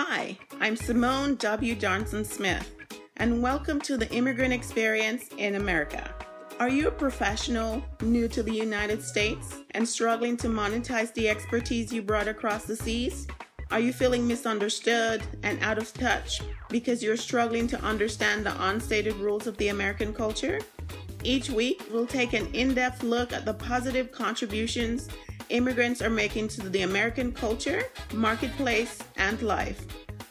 Hi, I'm Simone W. Johnson Smith, and welcome to the Immigrant Experience in America. Are you a professional new to the United States and struggling to monetize the expertise you brought across the seas? Are you feeling misunderstood and out of touch because you're struggling to understand the unstated rules of the American culture? Each week, we'll take an in depth look at the positive contributions immigrants are making to the American culture, marketplace, and life.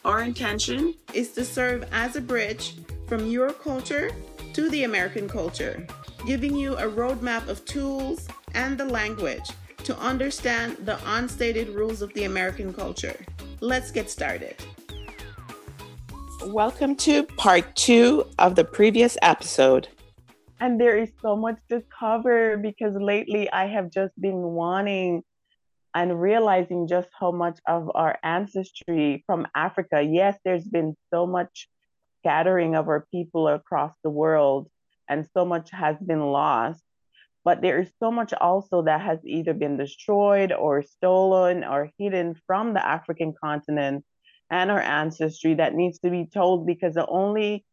Our intention is to serve as a bridge from your culture to the American culture, giving you a roadmap of tools and the language to understand the unstated rules of the American culture. Let's get started. Welcome to part two of the previous episode. And there is so much to cover because lately I have just been wanting and realizing just how much of our ancestry from Africa, yes, there's been so much scattering of our people across the world and so much has been lost. But there is so much also that has either been destroyed or stolen or hidden from the African continent and our ancestry that needs to be told because the only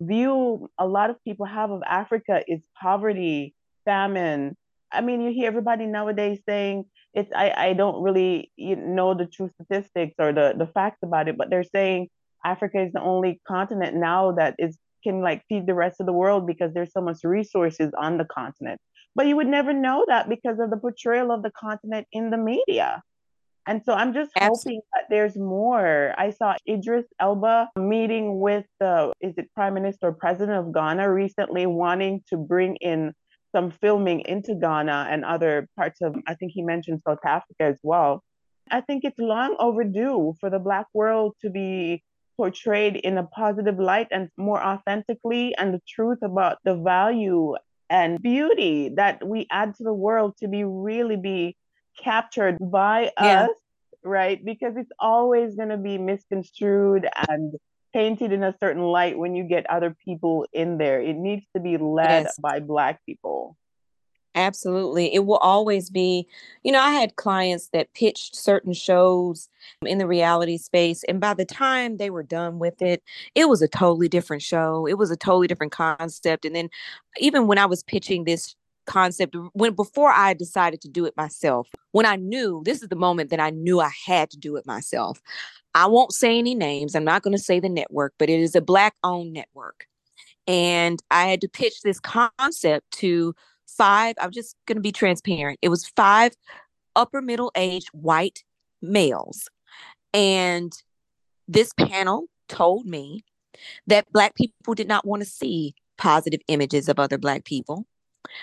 view a lot of people have of Africa is poverty, famine. I mean, you hear everybody nowadays saying it's I, I don't really know the true statistics or the, the facts about it, but they're saying Africa is the only continent now that is can like feed the rest of the world because there's so much resources on the continent. But you would never know that because of the portrayal of the continent in the media. And so I'm just Absolutely. hoping that there's more. I saw Idris Elba meeting with the, is it Prime Minister or President of Ghana recently, wanting to bring in some filming into Ghana and other parts of, I think he mentioned South Africa as well. I think it's long overdue for the Black world to be portrayed in a positive light and more authentically, and the truth about the value and beauty that we add to the world to be really be captured by yeah. us, right? Because it's always going to be misconstrued and painted in a certain light when you get other people in there. It needs to be led yes. by Black people. Absolutely. It will always be, you know, I had clients that pitched certain shows in the reality space. And by the time they were done with it, it was a totally different show. It was a totally different concept. And then even when I was pitching this concept when before I decided to do it myself. When I knew this is the moment that I knew I had to do it myself. I won't say any names. I'm not going to say the network, but it is a black owned network. And I had to pitch this concept to five, I'm just going to be transparent. It was five upper middle aged white males. And this panel told me that black people did not want to see positive images of other black people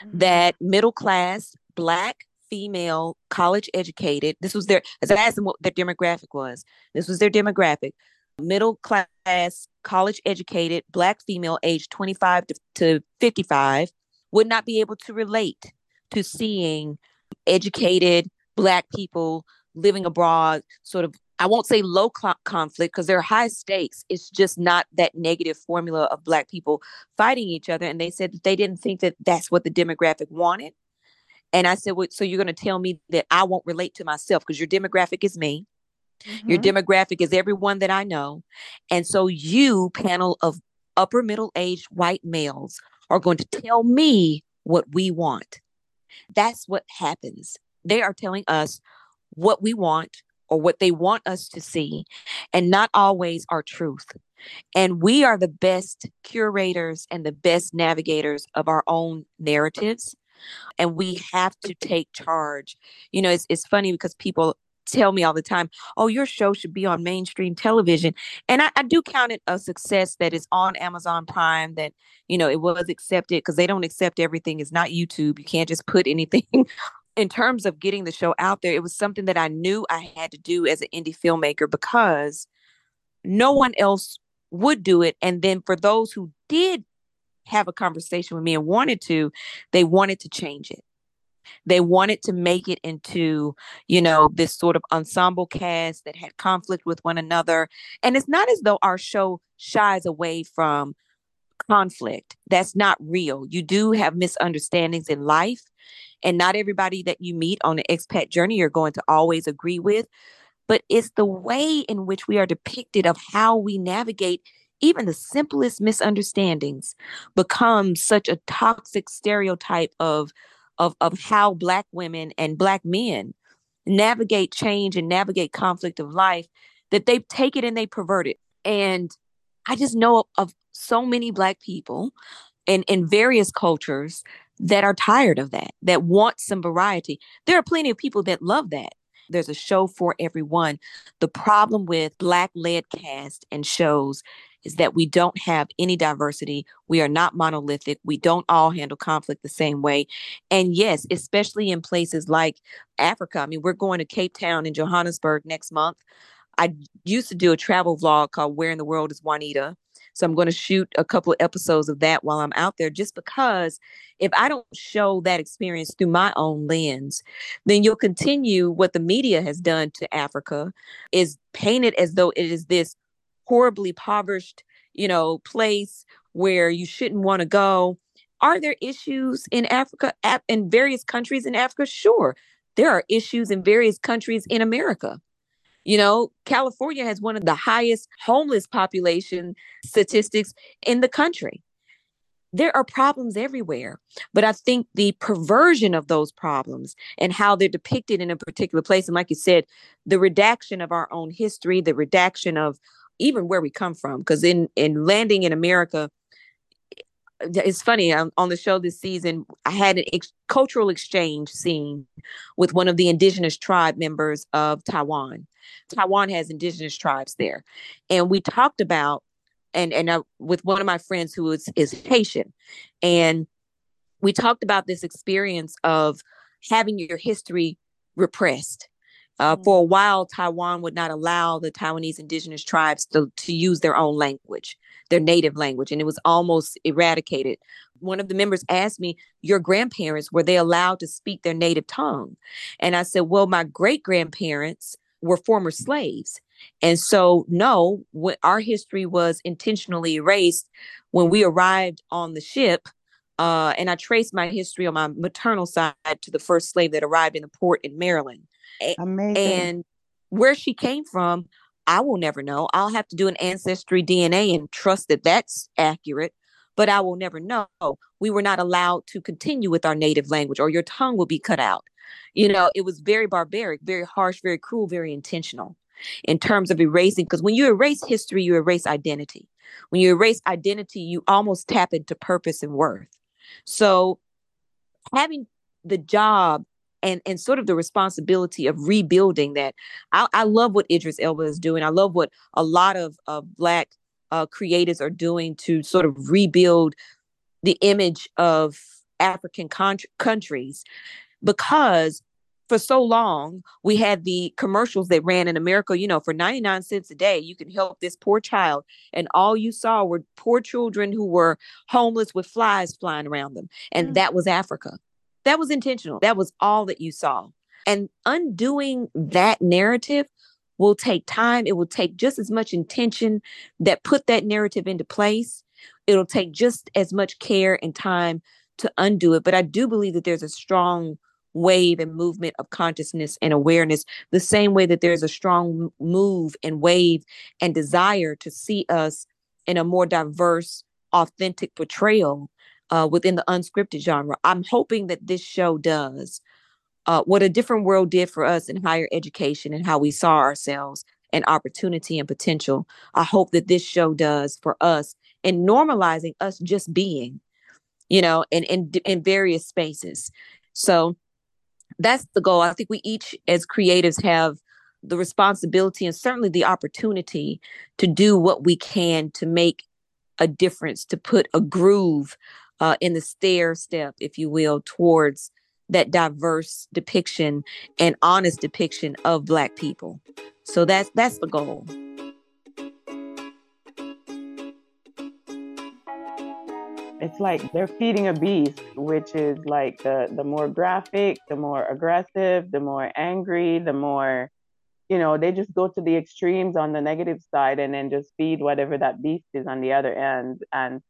mm-hmm. that middle class black female college educated this was their as i asked them what their demographic was this was their demographic middle class college educated black female age 25 to, to 55 would not be able to relate to seeing educated black people living abroad sort of I won't say low cl- conflict because they're high stakes. It's just not that negative formula of Black people fighting each other. And they said that they didn't think that that's what the demographic wanted. And I said, well, so you're going to tell me that I won't relate to myself because your demographic is me. Mm-hmm. Your demographic is everyone that I know. And so you, panel of upper middle aged white males, are going to tell me what we want. That's what happens. They are telling us what we want, or what they want us to see, and not always our truth. And we are the best curators and the best navigators of our own narratives. And we have to take charge. You know, it's, it's funny because people tell me all the time, oh, your show should be on mainstream television. And I, I, do count it a success that is on Amazon Prime, that, you know, it was accepted because they don't accept everything. It's not YouTube. You can't just put anything in terms of getting the show out there, it was something that I knew I had to do as an indie filmmaker because no one else would do it. And then for those who did have a conversation with me and wanted to, they wanted to change it. They wanted to make it into, you know, this sort of ensemble cast that had conflict with one another. And it's not as though our show shies away from conflict. That's not real. You do have misunderstandings in life and not everybody that you meet on the expat journey you're going to always agree with but it's the way in which we are depicted of how we navigate even the simplest misunderstandings become such a toxic stereotype of of of how black women and black men navigate change and navigate conflict of life that they take it and they pervert it. And i just know of so many black people in in various cultures that are tired of that that want some variety there are plenty of people that love that there's a show for everyone. The problem with black led cast and shows is that we don't have any diversity. We are not monolithic. We don't all handle conflict the same way. And yes, especially in places like Africa. I mean, we're going to Cape Town and Johannesburg next month. I used to do a travel vlog called Where in the World is Juanita? So I'm going to shoot a couple of episodes of that while I'm out there, just because if I don't show that experience through my own lens, then you'll continue what the media has done to Africa is painted as though it is this horribly impoverished, you know, place where you shouldn't want to go. Are there issues in Africa, in various countries in Africa? Sure. There are issues in various countries in America. You know, California has one of the highest homeless population statistics in the country. There are problems everywhere, but I think the perversion of those problems and how they're depicted in a particular place, and like you said, the redaction of our own history, the redaction of even where we come from, because in in landing in America, it's funny um, on the show this season i had an ex- cultural exchange scene with one of the indigenous tribe members of taiwan. Taiwan has indigenous tribes there. And we talked about and and I, with one of my friends who is is haitian. And we talked about this experience of having your history repressed uh, for a while, Taiwan would not allow the Taiwanese indigenous tribes to, to use their own language, their native language, and it was almost eradicated. One of the members asked me, Your grandparents, were they allowed to speak their native tongue? And I said, Well, my great grandparents were former slaves. And so, no, when our history was intentionally erased when we arrived on the ship. Uh, and I traced my history on my maternal side to the first slave that arrived in the port in Maryland. Amazing. And where she came from, I will never know. I'll have to do an ancestry DNA and trust that that's accurate, but I will never know. We were not allowed to continue with our native language, or your tongue will be cut out. You know, it was very barbaric, very harsh, very cruel, very intentional in terms of erasing. Because when you erase history, you erase identity. When you erase identity, you almost tap into purpose and worth. So, having the job and and sort of the responsibility of rebuilding that. I, I love what Idris Elba is doing. I love what a lot of uh, black uh, creators are doing to sort of rebuild the image of African con- countries because for so long we had the commercials that ran in America, you know, for 99 cents a day, you can help this poor child. And all you saw were poor children who were homeless with flies flying around them. And mm-hmm. that was Africa. That was intentional. That was all that you saw. And undoing that narrative will take time. It will take just as much intention that put that narrative into place. It'll take just as much care and time to undo it. But I do believe that there's a strong wave and movement of consciousness and awareness, the same way that there's a strong move and wave and desire to see us in a more diverse, authentic portrayal uh, within the unscripted genre. I'm hoping that this show does uh, what a different world did for us in higher education and how we saw ourselves and opportunity and potential. I hope that this show does for us in normalizing us just being, you know, in in, in various spaces. So that's the goal. I think we each, as creatives, have the responsibility and certainly the opportunity to do what we can to make a difference, to put a groove uh, in the stair step, if you will, towards that diverse depiction and honest depiction of Black people. So that's that's the goal. It's like they're feeding a beast, which is like the the more graphic, the more aggressive, the more angry, the more you know, they just go to the extremes on the negative side and then just feed whatever that beast is on the other end. And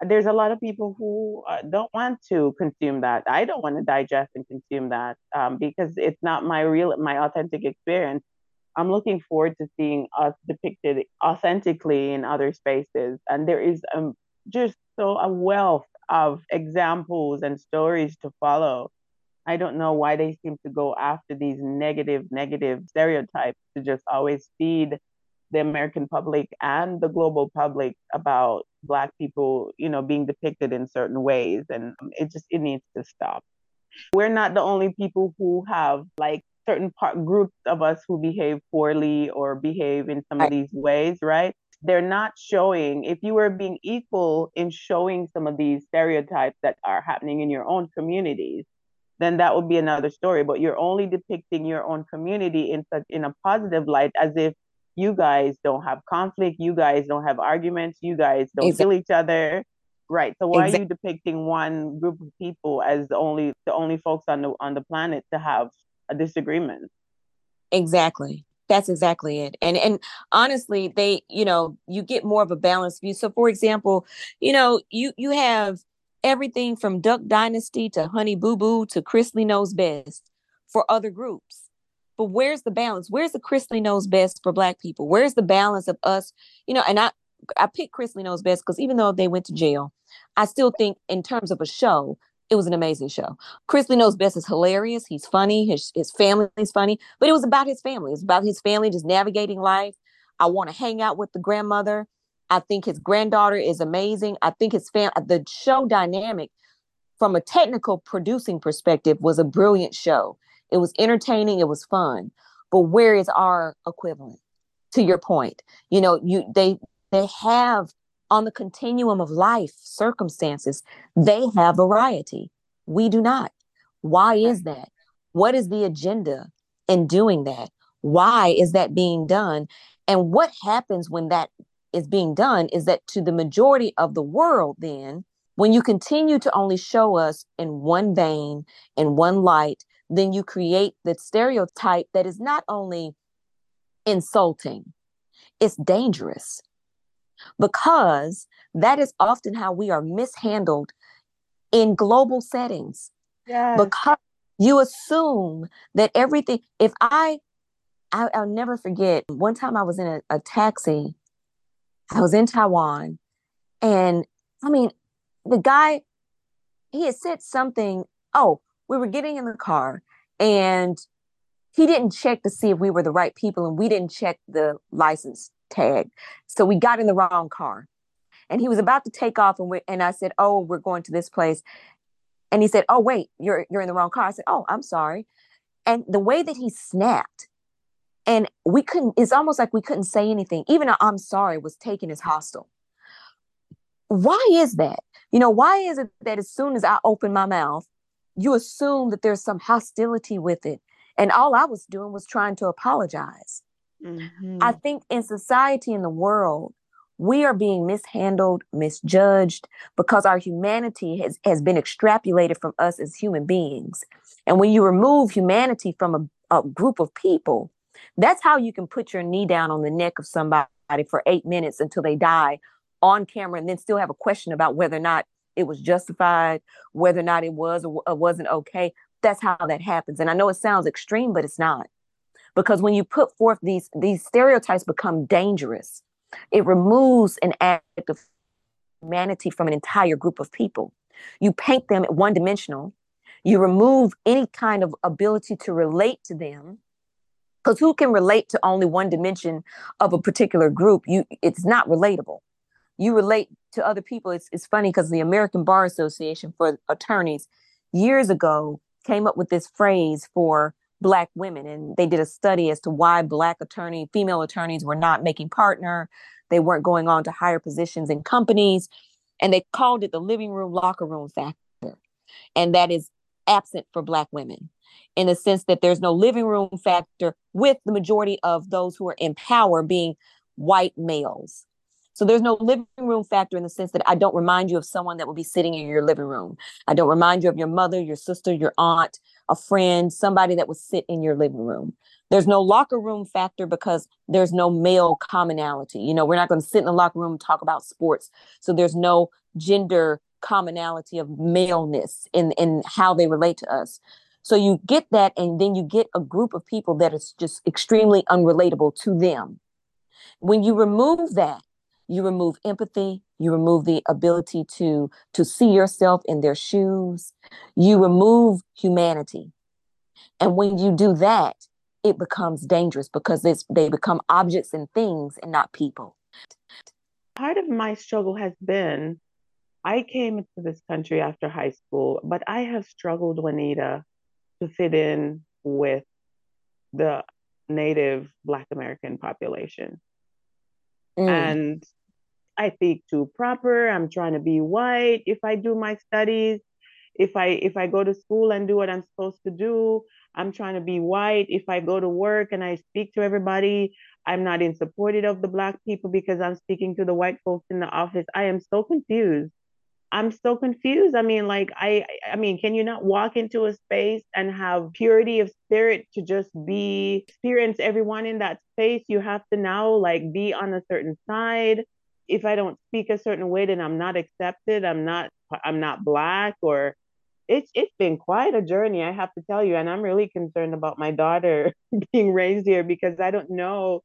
there's a lot of people who uh, don't want to consume that. I don't want to digest and consume that um, because it's not my real, my authentic experience. I'm looking forward to seeing us depicted authentically in other spaces. And there is um, just so a wealth of examples and stories to follow. I don't know why they seem to go after these negative, negative stereotypes to just always feed the American public and the global public about Black people, you know, being depicted in certain ways. And um, it just, it needs to stop. We're not the only people who have like certain part groups of us who behave poorly or behave in some of these ways, right? They're not showing, if you were being equal in showing some of these stereotypes that are happening in your own communities, then that would be another story. But you're only depicting your own community in such in a positive light as if you guys don't have conflict, you guys don't have arguments, you guys don't exactly. kill each other. Right. So why exactly. are you depicting one group of people as the only the only folks on the on the planet to have a disagreement? Exactly. That's exactly it. And and honestly, they, you know, you get more of a balanced view. So for example, you know, you you have everything from Duck Dynasty to Honey Boo Boo to Chrisley Knows Best for other groups. But where's the balance? Where's the Chrisley Knows Best for Black people? Where's the balance of us? You know, and I I picked Chrisley Knows Best because even though they went to jail, I still think in terms of a show, it was an amazing show. Chrisley Knows Best is hilarious. He's funny. His his family is funny, but it was about his family. It's about his family just navigating life. I want to hang out with the grandmother. I think his granddaughter is amazing. I think his fam the show dynamic from a technical producing perspective was a brilliant show. It was entertaining, it was fun. But where is our equivalent? To your point, you know, you they they have on the continuum of life circumstances, they have variety. We do not. Why is that? What is the agenda in doing that? Why is that being done? And what happens when that is being done is that to the majority of the world, then, when you continue to only show us in one vein, in one light, then you create the stereotype that is not only insulting, it's dangerous because that is often how we are mishandled in global settings. Yes. Because you assume that everything, if I, I will never forget one time I was in a, a taxi, I was in Taiwan, and I mean, the guy, he had said something. Oh, we were getting in the car and he didn't check to see if we were the right people and we didn't check the license tag. So we got in the wrong car. And he was about to take off and we, and I said, "Oh, we're going to this place." And he said, "Oh, wait, you're you're in the wrong car." I said, "Oh, I'm sorry." And the way that he snapped and we couldn't it's almost like we couldn't say anything. Even I'm sorry was taken as hostile. Why is that? You know, why is it that as soon as I open my mouth, you assume that there's some hostility with it? And all I was doing was trying to apologize. Mm-hmm. I think in society in the world, we are being mishandled, misjudged because our humanity has, has been extrapolated from us as human beings. And when you remove humanity from a, a group of people, that's how you can put your knee down on the neck of somebody for eight minutes until they die on camera and then still have a question about whether or not it was justified, whether or not it was or wasn't okay. That's how that happens. And I know it sounds extreme, but it's not. Because when you put forth these these stereotypes become dangerous. It removes an act of humanity from an entire group of people. You paint them one dimensional. You remove any kind of ability to relate to them because who can relate to only one dimension of a particular group you it's not relatable you relate to other people it's, it's funny because the american bar association for attorneys years ago came up with this phrase for black women and they did a study as to why black attorney female attorneys were not making partner they weren't going on to higher positions in companies and they called it the living room locker room factor and that is absent for black women in the sense that there's no living room factor with the majority of those who are in power being white males. So there's no living room factor in the sense that I don't remind you of someone that will be sitting in your living room. I don't remind you of your mother, your sister, your aunt, a friend, somebody that would sit in your living room. There's no locker room factor because there's no male commonality. You know, we're not going to sit in the locker room and talk about sports. So there's no gender commonality of maleness in in how they relate to us. So you get that, and then you get a group of people that is just extremely unrelatable to them. When you remove that, you remove empathy, you remove the ability to to see yourself in their shoes, you remove humanity. And when you do that, it becomes dangerous because it's, they become objects and things and not people. Part of my struggle has been I came into this country after high school, but I have struggled, Juanita, to fit in with the native Black American population. Mm. And I speak too proper. I'm trying to be white. If I do my studies, if I if I go to school and do what I'm supposed to do, I'm trying to be white. If I go to work and I speak to everybody, I'm not in supported of the black people because I'm speaking to the white folks in the office. I am so confused. I'm so confused. I mean, like I I mean, can you not walk into a space and have purity of spirit to just be experience everyone in that space? You have to now like be on a certain side. If I don't speak a certain way, then I'm not accepted. I'm not I'm not black or it's it's been quite a journey, I have to tell you. And I'm really concerned about my daughter being raised here because I don't know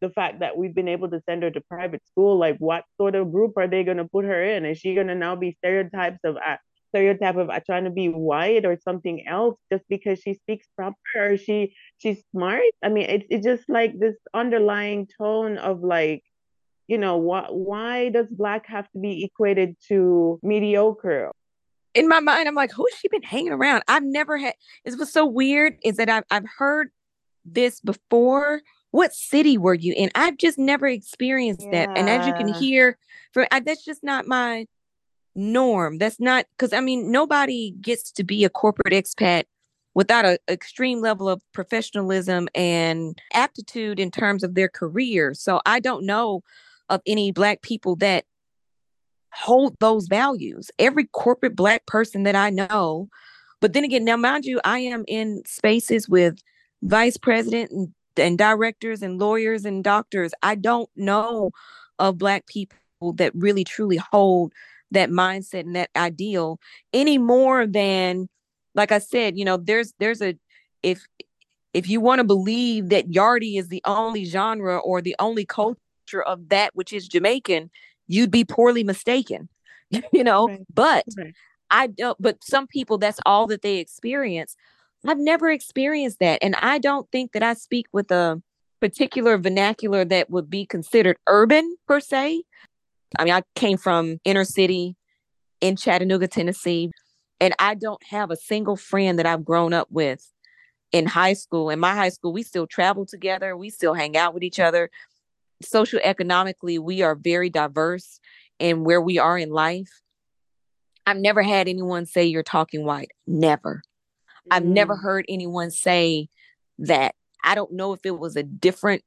the fact that we've been able to send her to private school, like what sort of group are they going to put her in? Is she going to now be stereotypes of uh, stereotype of uh, trying to be white or something else just because she speaks proper or she she's smart? I mean, it's it's just like this underlying tone of like, you know, what why does black have to be equated to mediocre? In my mind, I'm like, who's she been hanging around? I've never had. It was so weird. Is that I've I've heard this before what city were you in? I've just never experienced yeah. that. And as you can hear, for I, that's just not my norm. That's not because I mean nobody gets to be a corporate expat without an extreme level of professionalism and aptitude in terms of their career. So I don't know of any black people that hold those values. Every corporate black person that I know, but then again, now mind you, I am in spaces with vice president and and directors and lawyers and doctors. I don't know of Black people that really truly hold that mindset and that ideal any more than, like I said, you know, there's there's a if if you want to believe that Yardie is the only genre or the only culture of that which is Jamaican, you'd be poorly mistaken. you know, right. but right. I don't but some people that's all that they experience. I've never experienced that. And I don't think that I speak with a particular vernacular that would be considered urban per se. I mean, I came from inner city in Chattanooga, Tennessee, and I don't have a single friend that I've grown up with in high school. In my high school, we still travel together, we still hang out with each other. Social economically, we are very diverse in where we are in life. I've never had anyone say you're talking white. Never. I've never mm. heard anyone say that. I don't know if it was a different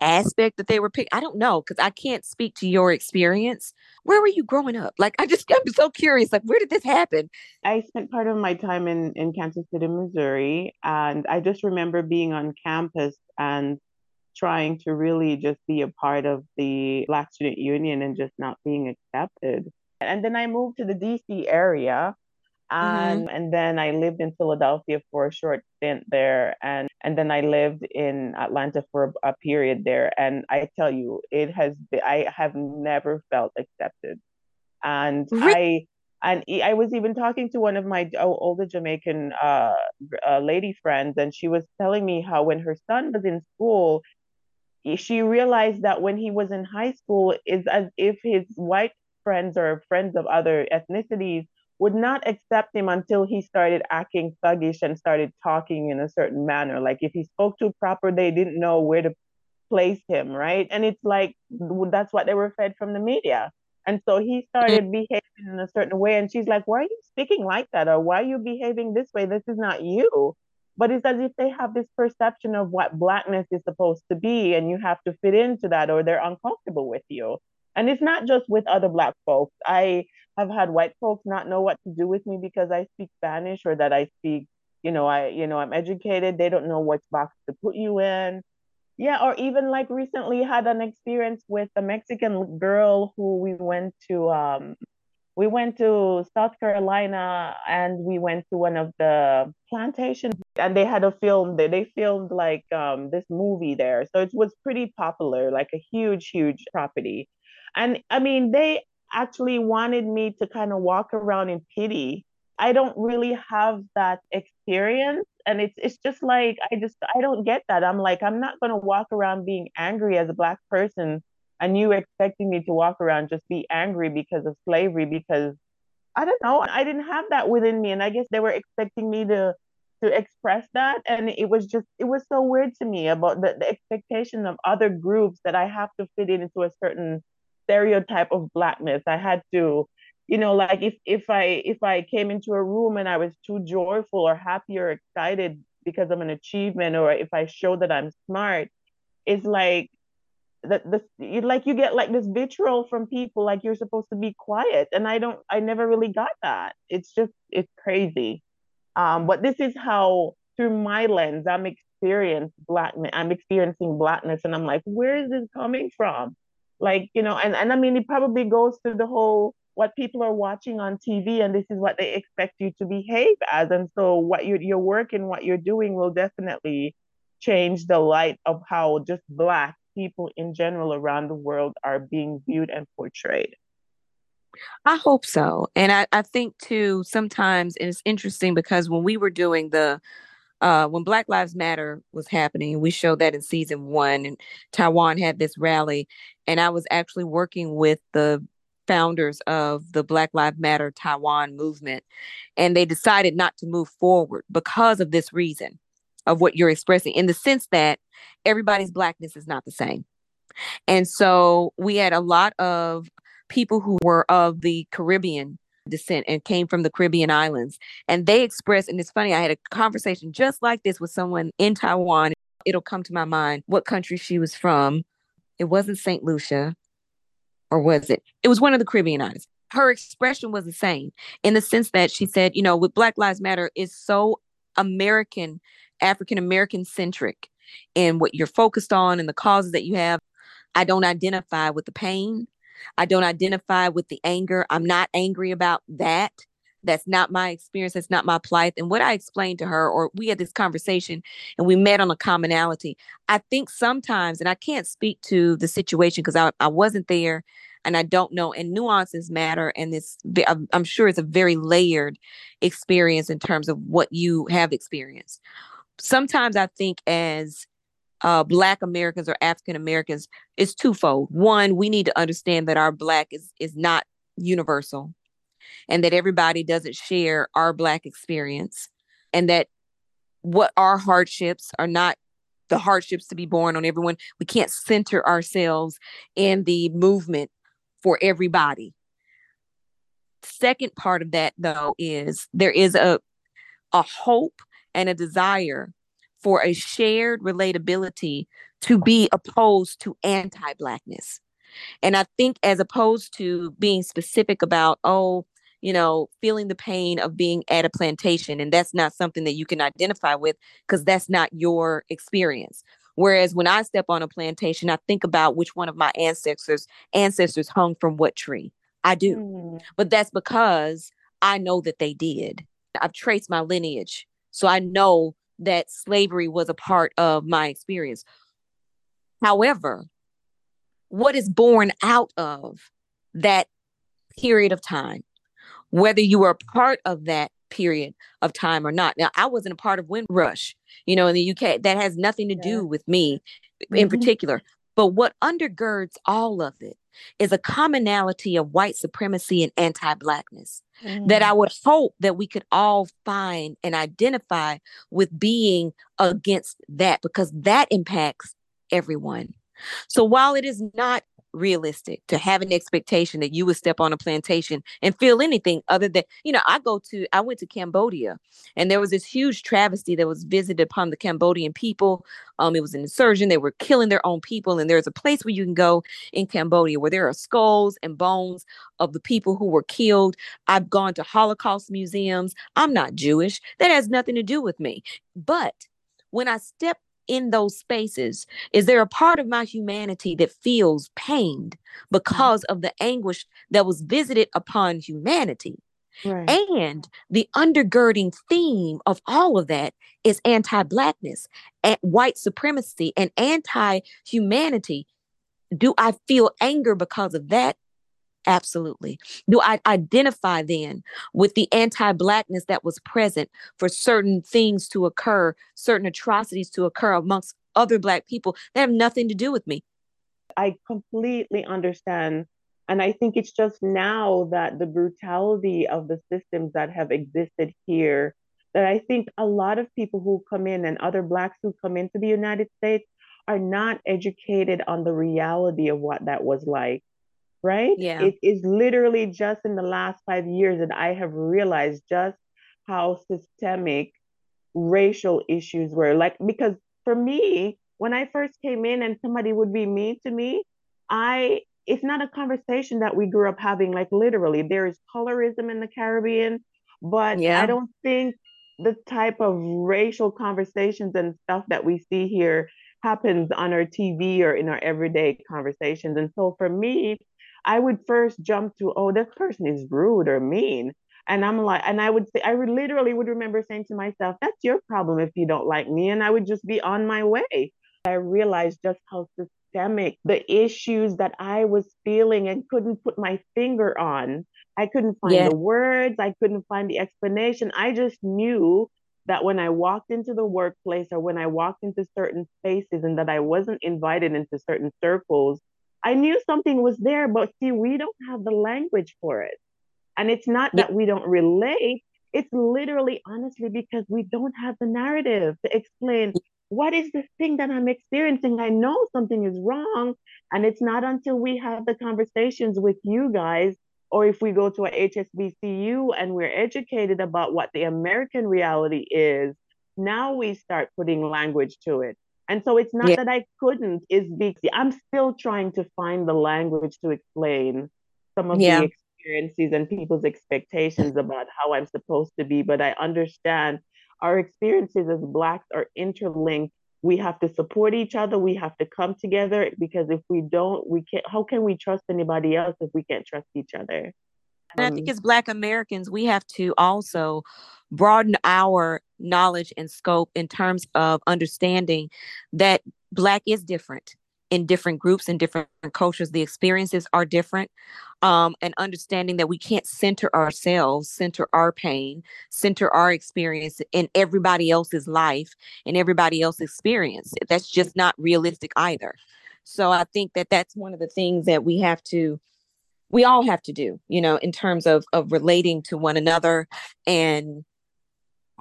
aspect that they were picked. I don't know because I can't speak to your experience. Where were you growing up? Like, I just, I'm so curious. Like, where did this happen? I spent part of my time in, in Kansas City, Missouri. And I just remember being on campus and trying to really just be a part of the Black Student Union and just not being accepted. And then I moved to the DC area and mm-hmm. and then I lived in Philadelphia for a short stint there, and and then I lived in Atlanta for a, a period there. And I tell you, it has been, I have never felt accepted, and really? I and I was even talking to one of my older Jamaican uh, uh, lady friends, and she was telling me how when her son was in school, she realized that when he was in high school, is as if his white friends or friends of other ethnicities would not accept him until he started acting thuggish and started talking in a certain manner. Like if he spoke too proper, they didn't know where to place him, right? And it's like that's what they were fed from the media. And so he mm-hmm. started behaving in a certain way. And she's like, Why are you speaking like that? Or why are you behaving this way? This is not you. But it's as if they have this perception of what blackness is supposed to be, and you have to fit into that, or they're uncomfortable with you. And it's not just with other black folks. I have had white folks not know what to do with me because I speak Spanish or that I speak, you know, I, you know, I'm educated. They don't know which box to put you in. Yeah, or even like recently had an experience with a Mexican girl who we went to um we went to South Carolina and we went to one of the plantations and they had a film that they filmed like um, this movie there. So it was pretty popular, like a huge, huge property. And I mean, they actually wanted me to kind of walk around in pity. I don't really have that experience. And it's it's just like I just I don't get that. I'm like, I'm not gonna walk around being angry as a black person and you expecting me to walk around just be angry because of slavery because I don't know, I didn't have that within me and I guess they were expecting me to to express that and it was just it was so weird to me about the, the expectation of other groups that I have to fit into a certain stereotype of blackness. I had to you know like if if I if I came into a room and I was too joyful or happy or excited because of an achievement or if I show that I'm smart it's like that you like you get like this vitriol from people like you're supposed to be quiet. And i don't i never really got that. It's just it's crazy. Um but this is how through my lens i'm experiencing blackness i'm experiencing blackness and i'm like where is this coming from like you know and, and i mean it probably goes to the whole what people are watching on tv and this is what they expect you to behave as and so what your your work and what you're doing will definitely change the light of how just black people in general around the world are being viewed and portrayed. I hope so. And I, I think too, sometimes it's interesting because when we were doing the uh, when Black Lives Matter was happening, we showed that in season one, and Taiwan had this rally, and I was actually working with the founders of the Black Lives Matter Taiwan movement, and they decided not to move forward because of this reason of what you're expressing in the sense that everybody's blackness is not the same. And so we had a lot of people who were of the Caribbean descent and came from the Caribbean islands. And they expressed, and it's funny, I had a conversation just like this with someone in Taiwan. It'll come to my mind what country she was from. It wasn't St. Lucia, or was it? It was one of the Caribbean islands. Her expression was the same in the sense that she said, you know, with Black Lives Matter is so American African American centric and what you're focused on and the causes that you have. I don't identify with the pain. I don't identify with the anger. I'm not angry about that. That's not my experience. That's not my plight. And what I explained to her, or we had this conversation and we met on a commonality. I think sometimes, and I can't speak to the situation because I, I wasn't there and I don't know. And nuances matter. And it's, I'm sure it's a very layered experience in terms of what you have experienced sometimes I think as uh, Black Americans or African Americans, is twofold. One, we need to understand that our Black is is not universal, and that everybody doesn't share our Black experience, and that what our hardships are not the hardships to be born on everyone. We can't center ourselves in the movement for everybody. Second part of that, though, is there is a a hope and a desire for a shared relatability to be opposed to anti Blackness. And I think, as opposed to being specific about, oh, you know, feeling the pain of being at a plantation, and that's not something that you can identify with because that's not your experience. Whereas when I step on a plantation, I think about which one of my ancestors ancestors hung from what tree. I do. Mm. But that's because I know that they did. I've traced my lineage so I know that slavery was a part of my experience. However, what is born out of that period of time, whether you were a part of that period of time or not. Now, I wasn't a part of Windrush, you know, in the UK. That has nothing to do with me in mm-hmm. particular. But what undergirds all of it is a commonality of white supremacy and anti-blackness mm. that I would hope that we could all find and identify with being against that because that impacts everyone. So while it is not realistic to have an expectation that you would step on a plantation and feel anything other than you know i go to i went to cambodia and there was this huge travesty that was visited upon the cambodian people. Um it was an insurgent they were killing their own people and there's a place where you can go in cambodia where there are skulls and bones of the people who were killed. I've gone to holocaust museums. I'm not jewish. That has nothing to do with me. But when i step in those spaces? Is there a part of my humanity that feels pained mm-hmm. because of the anguish that was visited upon humanity? Right. And the undergirding theme of all of that is anti Blackness, white supremacy, and anti humanity. Do I feel anger because of that? Absolutely. Do I identify then with the anti Blackness that was present for certain things to occur, certain atrocities to occur amongst other Black people that have nothing to do with me? I completely understand. And I think it's just now that the brutality of the systems that have existed here, that I think a lot of people who come in and other Blacks who come into the United States are not educated on the reality of what that was like right? Yeah. It is literally just in the last five years that I have realized just how systemic racial issues were. Like, because for me, when I first came in and somebody would be mean to me, I it's not a conversation that we grew up having, like literally. There is colorism in the Caribbean, but yeah. I don't think the type of racial conversations and stuff that we see here happens on our TV or in our everyday conversations. And so for me, I would first jump to, oh, this person is rude or mean. And I'm like, and I would say, I would literally would remember saying to myself, that's your problem if you don't like me. And I would just be on my way. I realized just how systemic the issues that I was feeling and couldn't put my finger on. I couldn't find yeah. the words, I couldn't find the explanation. I just knew that when I walked into the workplace or when I walked into certain spaces and that I wasn't invited into certain circles, I knew something was there, but see, we don't have the language for it. And it's not that we don't relate, it's literally honestly because we don't have the narrative to explain what is this thing that I'm experiencing. I know something is wrong. And it's not until we have the conversations with you guys, or if we go to a HSBCU and we're educated about what the American reality is, now we start putting language to it. And so it's not yeah. that I couldn't, is because I'm still trying to find the language to explain some of yeah. the experiences and people's expectations about how I'm supposed to be. But I understand our experiences as Blacks are interlinked. We have to support each other. We have to come together because if we don't, we can't. How can we trust anybody else if we can't trust each other? And I think um, as Black Americans, we have to also broaden our knowledge and scope in terms of understanding that Black is different in different groups and different cultures. The experiences are different. Um, and understanding that we can't center ourselves, center our pain, center our experience in everybody else's life and everybody else's experience. That's just not realistic either. So I think that that's one of the things that we have to we all have to do you know in terms of of relating to one another and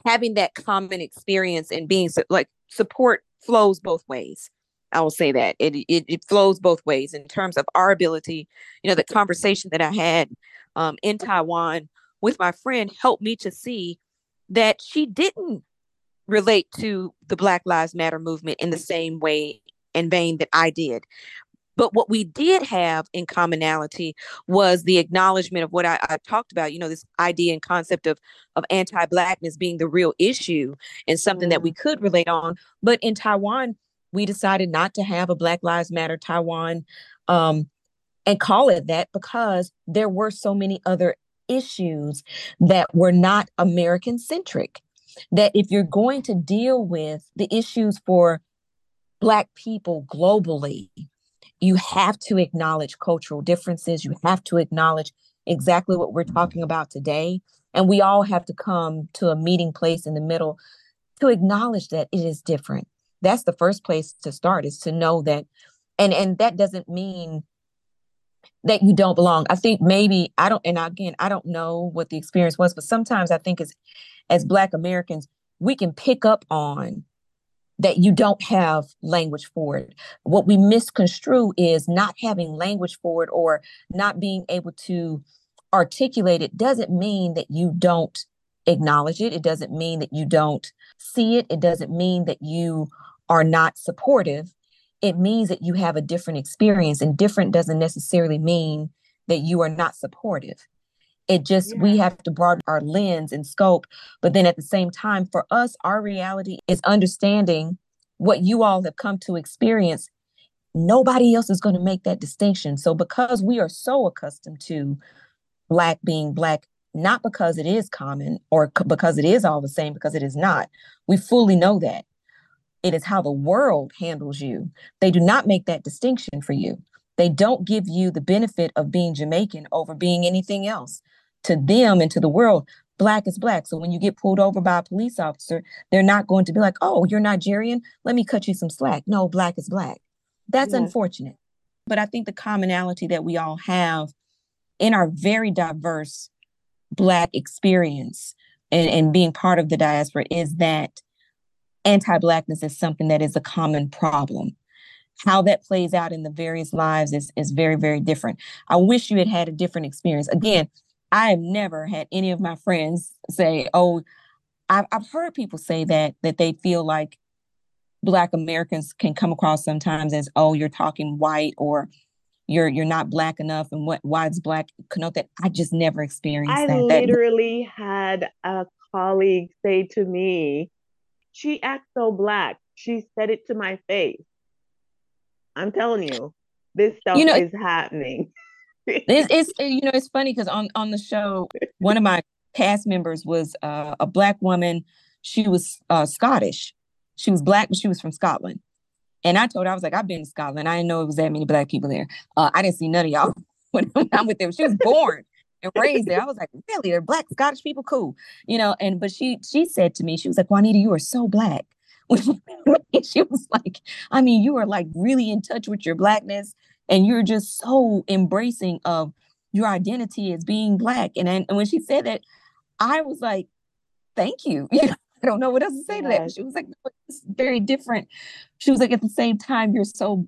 having that common experience and being like support flows both ways. I will say that. It, it it flows both ways in terms of our ability you know the conversation that i had um, in taiwan with my friend helped me to see that she didn't relate to the black lives matter movement in the same way and vein that i did but what we did have in commonality was the acknowledgement of what I, I, talked about, you know, this idea and concept of of anti-blackness being the real issue and something that we mm. could relate on. But in Taiwan, we decided not to have a Black Lives Matter Taiwan um, and call it that because there were so many other issues that were not American centric. That if you're going to deal with the issues for Black people globally, you have to acknowledge cultural differences. You have to acknowledge exactly what we're talking about today. And we all have to come to a meeting place in the middle to acknowledge that it is different. That's the first place to start is to know that and and that doesn't mean that you don't belong. I think maybe I don't and again I don't know what the experience was, but sometimes I think as as black Americans, we can pick up on that you don't have language for it. What we misconstrue is not having language for it or not being able to articulate it doesn't mean that you don't acknowledge it. It doesn't mean that you don't see it. It doesn't mean that you are not supportive. It means that you have a different experience, and different doesn't necessarily mean that you are not supportive. It just, yeah. we have to broaden our lens and scope. But then at the same time, for us, our reality is understanding what you all have come to experience, nobody else is going to make that distinction. So, because we are so accustomed to Black being Black, not because it is common or c- because it is all the same, because it is not, we fully know that. It is how the world handles you. They do not make that distinction for you. They don't give you the benefit of being Jamaican over being anything else. To them and to the world, black is black. So when you get pulled over by a police officer, they're not going to be like, oh, you're Nigerian. Let me cut you some slack. No, black is black. That's unfortunate. But I think the commonality that we all have in our very diverse black experience and, and being part of the diaspora is that anti-blackness is something that is a common problem how that plays out in the various lives is, is very very different i wish you had had a different experience again i have never had any of my friends say oh i've, I've heard people say that that they feel like black americans can come across sometimes as oh you're talking white or you're you're not black enough and what why is black connote that i just never experienced I that I literally had a colleague say to me, she acts so black. She said it to my face. I'm telling you, this stuff You know- is happening. It's, it's you know it's funny because on on the show one of my cast members was uh, a black woman. She was uh, scottish. She was black but she was from scotland. And i told her i was like i've been to scotland. I didn't know it was that many black people there. Uh, i didn't see none of y'all when i'm with them she was born and raised there. I was like really? They're black scottish people? Cool. You know and but she she said to me she was like juanita you are so black. She was like i mean you are like really in touch with your blackness and you're just so embracing of your identity as being black. And, and when she said that i was like thank you. You know i don't know what else to say to that. She was like "No, it's very different. She was like at the same time you're so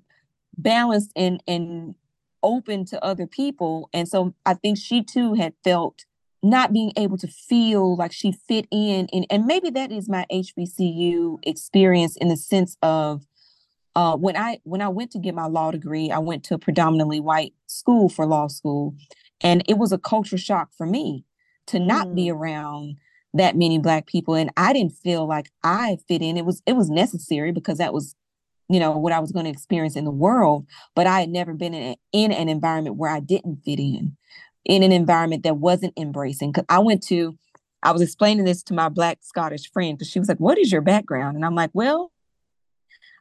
balanced and and open to other people. And so i think she too had felt not being able to feel like she fit in and, and maybe that is my hbcu experience in the sense of uh, when I when I went to get my law degree, I went to a predominantly white school for law school, and it was a culture shock for me to not be around that many black people, and I didn't feel like I fit in. It was it was necessary because that was, you know, what I was going to experience in the world. But I had never been in a, in an environment where I didn't fit in, in an environment that wasn't embracing. Because I went to, I was explaining this to my black Scottish friend because she was like, "What is your background?" And I'm like, "Well."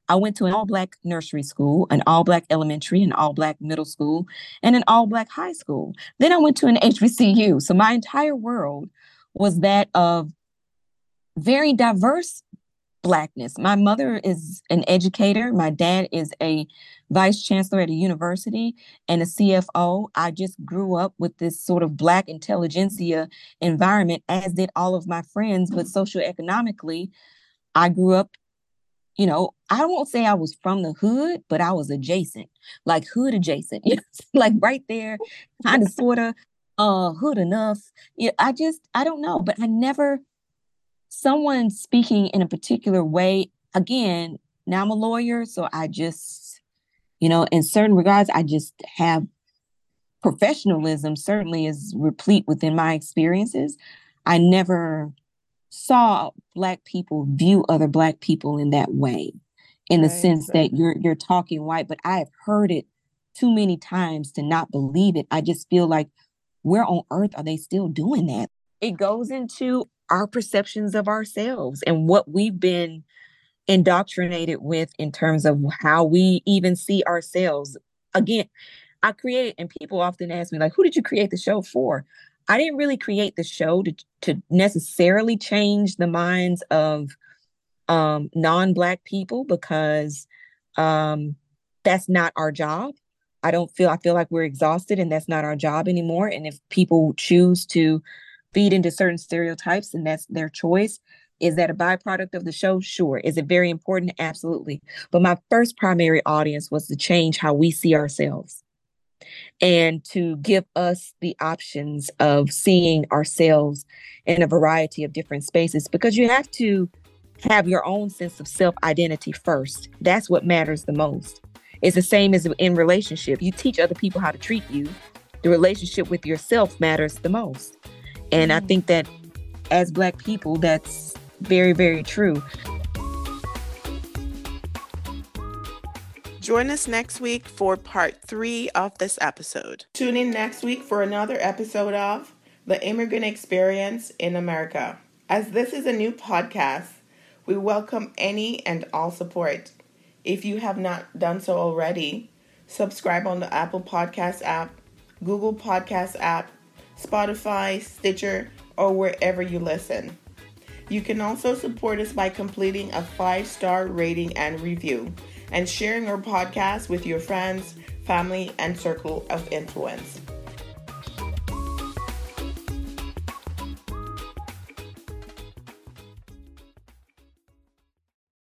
I went to an all black nursery school, an all black elementary, an all black middle school, and an all black high school. Then I went to an HBCU. So my entire world was that of very diverse blackness. My mother is an educator, my dad is a vice chancellor at a university and a CFO. I just grew up with this sort of black intelligentsia environment, as did all of my friends, but socioeconomically, I grew up you know, I won't say I was from the hood, but I was adjacent, like hood adjacent, know, like right there, kind of sort of uh hood enough. Yeah, I just I don't know, but I never someone speaking in a particular way. Again, now I'm a lawyer, so I just, you know, in certain regards, I just have professionalism certainly is replete within my experiences. I never saw black people view other black people in that way in the Right, sense right. that you're you're talking white but i have heard it too many times to not believe it. I just feel like where on earth are they still doing that? It goes into our perceptions of ourselves and what we've been indoctrinated with in terms of how we even see ourselves. Again i create and people often ask me like who did you create the show for I didn't really create the show to to necessarily change the minds of um, non-black people because um, that's not our job. I don't feel I feel like we're exhausted and that's not our job anymore. And if people choose to feed into certain stereotypes and that's their choice, is that a byproduct of the show? Sure. Is it very important? Absolutely. But my first primary audience was to change how we see ourselves and to give us the options of seeing ourselves in a variety of different spaces because you have to have your own sense of self identity first. That's what matters the most. It's the same as in relationship. You teach other people how to treat you. The relationship with yourself matters the most. And I mm. think that as black people that's very very true. Join us next week for part three of this episode. Tune in next week for another episode of The Immigrant Experience in America. As this is a new podcast, we welcome any and all support. If you have not done so already, subscribe on the Apple Podcast app, Google Podcast app, Spotify, Stitcher, or wherever you listen. You can also support us by completing a five star rating and review and sharing our podcast with your friends, family, and circle of influence.